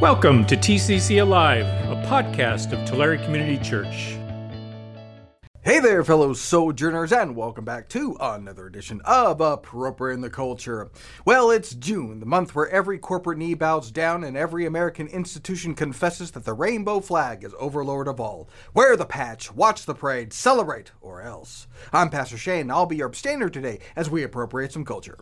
Welcome to TCC Alive, a podcast of Tulare Community Church. Hey there, fellow sojourners, and welcome back to another edition of Appropriating the Culture. Well, it's June, the month where every corporate knee bows down and every American institution confesses that the rainbow flag is overlord of all. Wear the patch, watch the parade, celebrate, or else. I'm Pastor Shane, and I'll be your abstainer today as we appropriate some culture.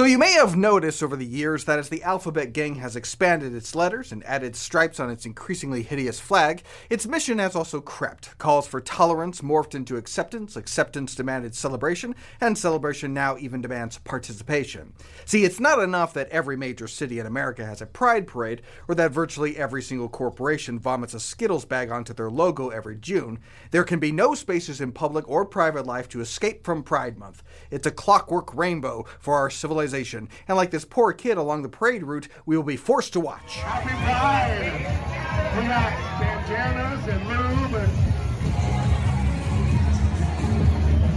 So you may have noticed over the years that as the Alphabet Gang has expanded its letters and added stripes on its increasingly hideous flag, its mission has also crept. Calls for tolerance morphed into acceptance, acceptance demanded celebration, and celebration now even demands participation. See, it's not enough that every major city in America has a pride parade, or that virtually every single corporation vomits a Skittles bag onto their logo every June. There can be no spaces in public or private life to escape from Pride Month. It's a clockwork rainbow for our civilization civilization. And like this poor kid along the parade route, we will be forced to watch. Happy Pride! We got bandanas and lube and.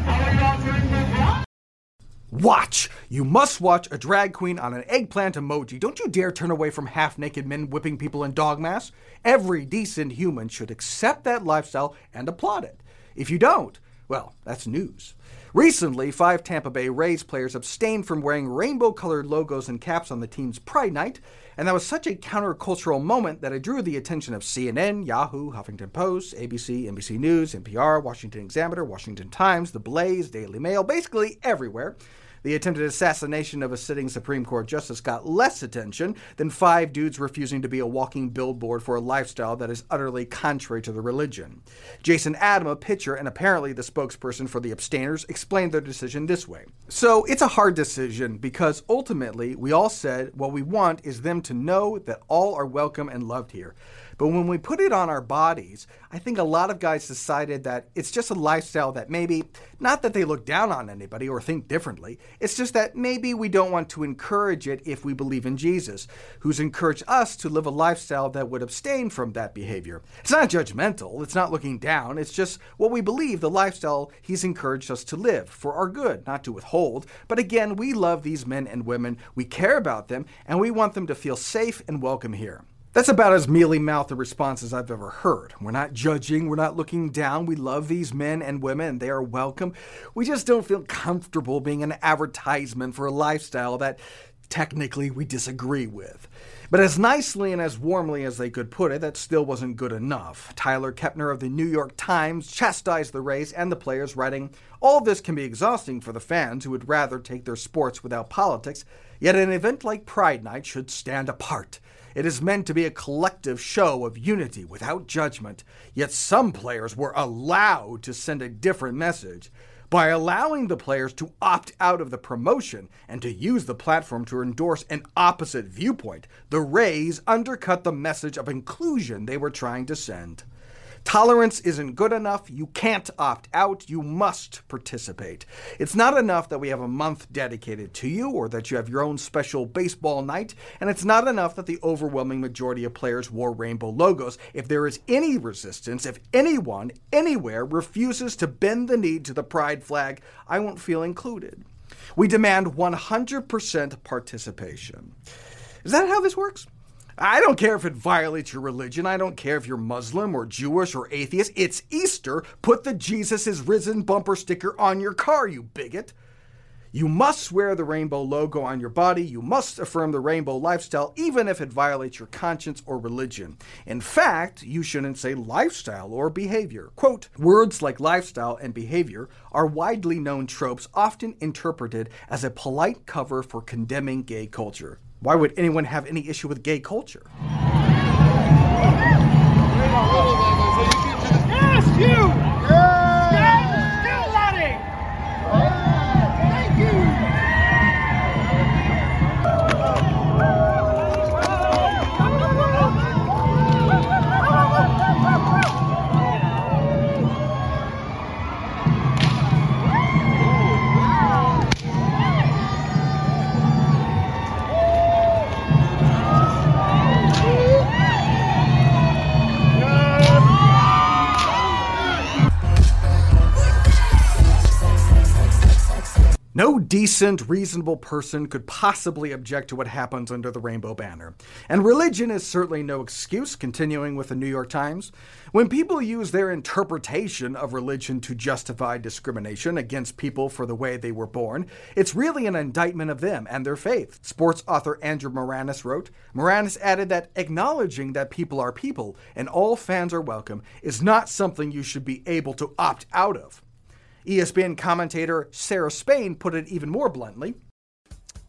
How are y'all doing with Watch! You must watch a drag queen on an eggplant emoji. Don't you dare turn away from half naked men whipping people in dog masks. Every decent human should accept that lifestyle and applaud it. If you don't, well, that's news. Recently, five Tampa Bay Rays players abstained from wearing rainbow colored logos and caps on the team's Pride Night, and that was such a countercultural moment that it drew the attention of CNN, Yahoo, Huffington Post, ABC, NBC News, NPR, Washington Examiner, Washington Times, The Blaze, Daily Mail, basically everywhere. The attempted assassination of a sitting Supreme Court justice got less attention than five dudes refusing to be a walking billboard for a lifestyle that is utterly contrary to the religion. Jason Adam, a pitcher and apparently the spokesperson for the abstainers, explained their decision this way. So it's a hard decision because ultimately we all said what we want is them to know that all are welcome and loved here. But when we put it on our bodies, I think a lot of guys decided that it's just a lifestyle that maybe, not that they look down on anybody or think differently, it's just that maybe we don't want to encourage it if we believe in Jesus, who's encouraged us to live a lifestyle that would abstain from that behavior. It's not judgmental, it's not looking down, it's just what we believe the lifestyle he's encouraged us to live for our good, not to withhold. But again, we love these men and women, we care about them, and we want them to feel safe and welcome here. That's about as mealy mouthed a response as I've ever heard. We're not judging, we're not looking down. We love these men and women, and they are welcome. We just don't feel comfortable being an advertisement for a lifestyle that technically we disagree with. But as nicely and as warmly as they could put it, that still wasn't good enough. Tyler Kepner of the New York Times chastised the Rays and the players, writing, All this can be exhausting for the fans who would rather take their sports without politics, yet an event like Pride Night should stand apart. It is meant to be a collective show of unity without judgment, yet some players were allowed to send a different message. By allowing the players to opt out of the promotion and to use the platform to endorse an opposite viewpoint, the Rays undercut the message of inclusion they were trying to send. Tolerance isn't good enough. You can't opt out. You must participate. It's not enough that we have a month dedicated to you or that you have your own special baseball night. And it's not enough that the overwhelming majority of players wore rainbow logos. If there is any resistance, if anyone, anywhere refuses to bend the knee to the pride flag, I won't feel included. We demand 100% participation. Is that how this works? I don't care if it violates your religion. I don't care if you're Muslim or Jewish or atheist. It's Easter. Put the Jesus is risen bumper sticker on your car, you bigot. You must wear the rainbow logo on your body. You must affirm the rainbow lifestyle, even if it violates your conscience or religion. In fact, you shouldn't say lifestyle or behavior. Quote Words like lifestyle and behavior are widely known tropes, often interpreted as a polite cover for condemning gay culture. Why would anyone have any issue with gay culture? Decent, reasonable person could possibly object to what happens under the rainbow banner. And religion is certainly no excuse, continuing with the New York Times. When people use their interpretation of religion to justify discrimination against people for the way they were born, it's really an indictment of them and their faith. Sports author Andrew Moranis wrote Moranis added that acknowledging that people are people and all fans are welcome is not something you should be able to opt out of. ESPN commentator Sarah Spain put it even more bluntly.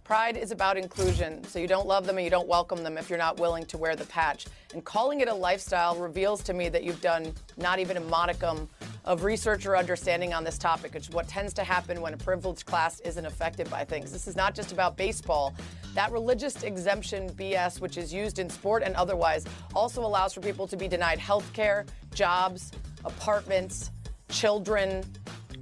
Pride is about inclusion, so you don't love them and you don't welcome them if you're not willing to wear the patch. And calling it a lifestyle reveals to me that you've done not even a modicum of research or understanding on this topic, which is what tends to happen when a privileged class isn't affected by things. This is not just about baseball. That religious exemption BS, which is used in sport and otherwise, also allows for people to be denied health care, jobs, apartments, children,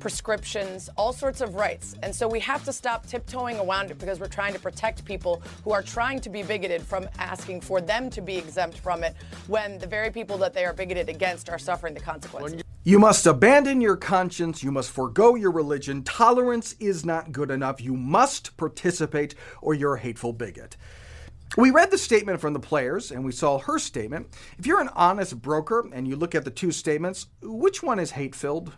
prescriptions, all sorts of rights. And so we have to stop tiptoeing around it because we're trying to protect people who are trying to be bigoted from asking for them to be exempt from it when the very people that they are bigoted against are suffering the consequences. You must abandon your conscience. You must forego your religion. Tolerance is not good enough. You must participate or you're a hateful bigot. We read the statement from the players and we saw her statement. If you're an honest broker and you look at the two statements, which one is hate filled?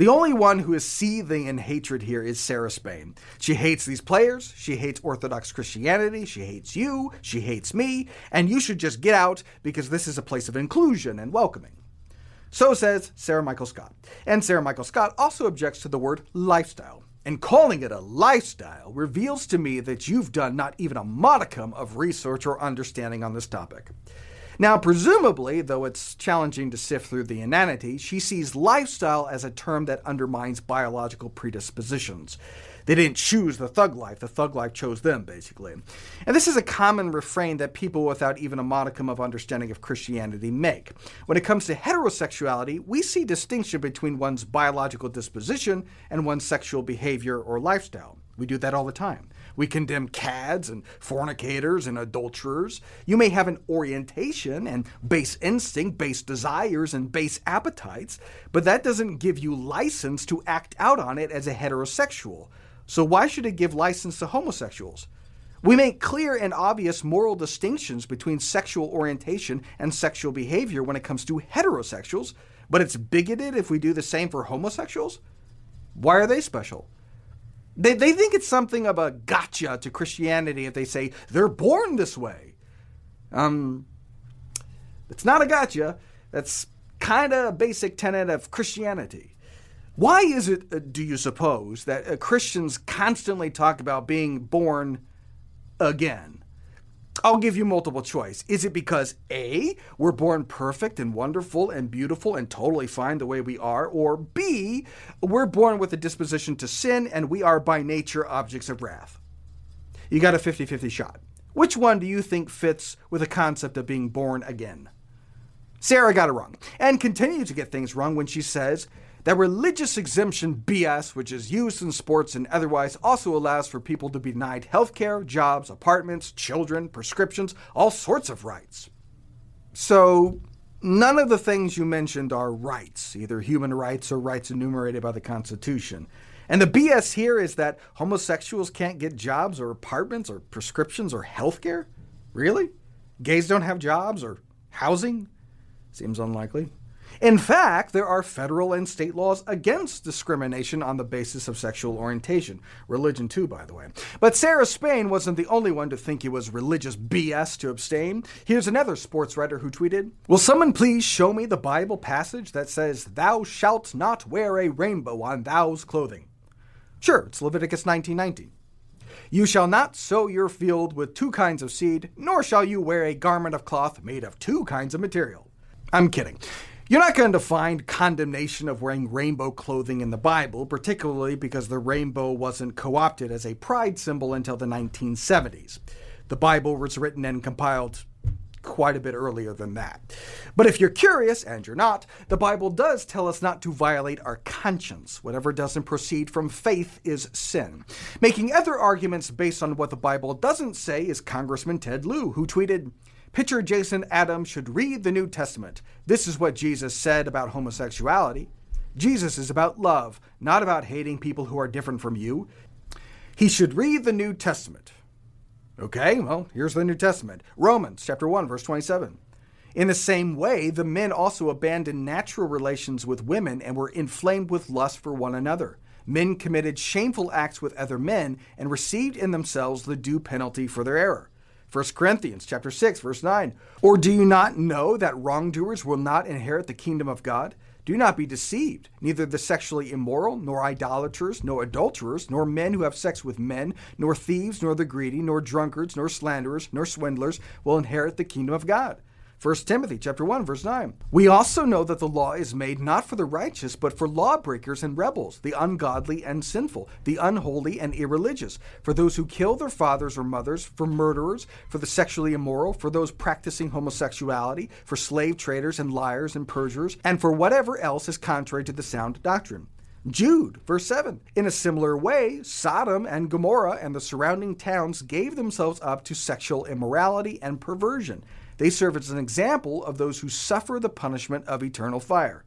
The only one who is seething in hatred here is Sarah Spain. She hates these players, she hates Orthodox Christianity, she hates you, she hates me, and you should just get out because this is a place of inclusion and welcoming. So says Sarah Michael Scott. And Sarah Michael Scott also objects to the word lifestyle. And calling it a lifestyle reveals to me that you've done not even a modicum of research or understanding on this topic. Now, presumably, though it's challenging to sift through the inanity, she sees lifestyle as a term that undermines biological predispositions. They didn't choose the thug life, the thug life chose them, basically. And this is a common refrain that people without even a modicum of understanding of Christianity make. When it comes to heterosexuality, we see distinction between one's biological disposition and one's sexual behavior or lifestyle. We do that all the time. We condemn cads and fornicators and adulterers. You may have an orientation and base instinct, base desires, and base appetites, but that doesn't give you license to act out on it as a heterosexual. So why should it give license to homosexuals? We make clear and obvious moral distinctions between sexual orientation and sexual behavior when it comes to heterosexuals, but it's bigoted if we do the same for homosexuals? Why are they special? They, they think it's something of a gotcha to Christianity if they say they're born this way. Um, it's not a gotcha. That's kind of a basic tenet of Christianity. Why is it, uh, do you suppose, that uh, Christians constantly talk about being born again? I'll give you multiple choice. Is it because A, we're born perfect and wonderful and beautiful and totally fine the way we are, or B, we're born with a disposition to sin and we are by nature objects of wrath? You got a 50 50 shot. Which one do you think fits with the concept of being born again? Sarah got it wrong, and continues to get things wrong when she says that religious exemption BS, which is used in sports and otherwise, also allows for people to be denied health care, jobs, apartments, children, prescriptions, all sorts of rights. So, none of the things you mentioned are rights, either human rights or rights enumerated by the Constitution. And the BS here is that homosexuals can't get jobs or apartments or prescriptions or health care? Really? Gays don't have jobs or housing? Seems unlikely. In fact, there are federal and state laws against discrimination on the basis of sexual orientation. Religion, too, by the way. But Sarah Spain wasn't the only one to think it was religious BS to abstain. Here's another sports writer who tweeted Will someone please show me the Bible passage that says, Thou shalt not wear a rainbow on thou's clothing? Sure, it's Leviticus 19:19. You shall not sow your field with two kinds of seed, nor shall you wear a garment of cloth made of two kinds of material. I'm kidding. You're not going to find condemnation of wearing rainbow clothing in the Bible, particularly because the rainbow wasn't co opted as a pride symbol until the 1970s. The Bible was written and compiled quite a bit earlier than that. But if you're curious, and you're not, the Bible does tell us not to violate our conscience. Whatever doesn't proceed from faith is sin. Making other arguments based on what the Bible doesn't say is Congressman Ted Lieu, who tweeted, Pitcher Jason Adams should read the New Testament. This is what Jesus said about homosexuality. Jesus is about love, not about hating people who are different from you. He should read the New Testament. Okay, well, here's the New Testament Romans chapter 1, verse 27. In the same way, the men also abandoned natural relations with women and were inflamed with lust for one another. Men committed shameful acts with other men and received in themselves the due penalty for their error. 1 Corinthians chapter 6 verse 9. Or do you not know that wrongdoers will not inherit the kingdom of God? Do not be deceived. Neither the sexually immoral, nor idolaters, nor adulterers, nor men who have sex with men, nor thieves, nor the greedy, nor drunkards, nor slanderers, nor swindlers will inherit the kingdom of God. 1 Timothy chapter 1 verse 9. We also know that the law is made not for the righteous but for lawbreakers and rebels, the ungodly and sinful, the unholy and irreligious, for those who kill their fathers or mothers, for murderers, for the sexually immoral, for those practicing homosexuality, for slave traders and liars and perjurers, and for whatever else is contrary to the sound doctrine. Jude, verse 7. In a similar way, Sodom and Gomorrah and the surrounding towns gave themselves up to sexual immorality and perversion. They serve as an example of those who suffer the punishment of eternal fire.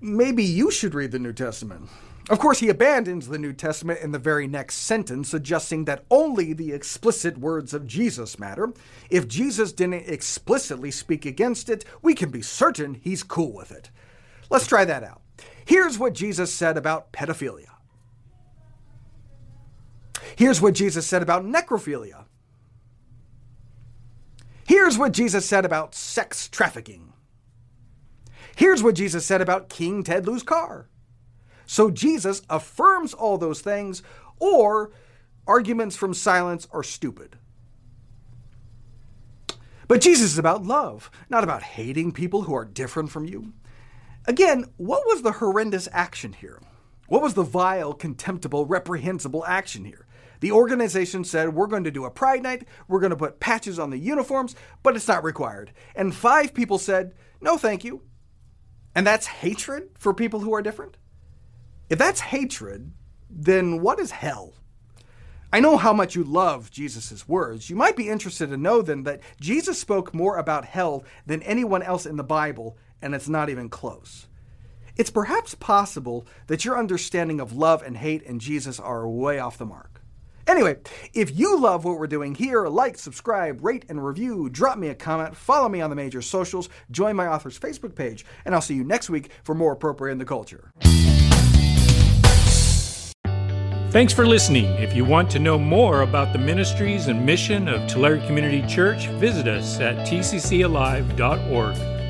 Maybe you should read the New Testament. Of course, he abandons the New Testament in the very next sentence, suggesting that only the explicit words of Jesus matter. If Jesus didn't explicitly speak against it, we can be certain he's cool with it. Let's try that out. Here's what Jesus said about pedophilia. Here's what Jesus said about necrophilia. Here's what Jesus said about sex trafficking. Here's what Jesus said about King Ted Lieu's car. So Jesus affirms all those things, or arguments from silence are stupid. But Jesus is about love, not about hating people who are different from you. Again, what was the horrendous action here? What was the vile, contemptible, reprehensible action here? The organization said, We're going to do a Pride Night, we're going to put patches on the uniforms, but it's not required. And five people said, No, thank you. And that's hatred for people who are different? If that's hatred, then what is hell? I know how much you love Jesus' words. You might be interested to know then that Jesus spoke more about hell than anyone else in the Bible, and it's not even close. It's perhaps possible that your understanding of love and hate and Jesus are way off the mark. Anyway, if you love what we're doing here, like, subscribe, rate, and review, drop me a comment, follow me on the major socials, join my author's Facebook page, and I'll see you next week for more Appropriating the Culture. Thanks for listening. If you want to know more about the ministries and mission of Tulare Community Church, visit us at tccalive.org.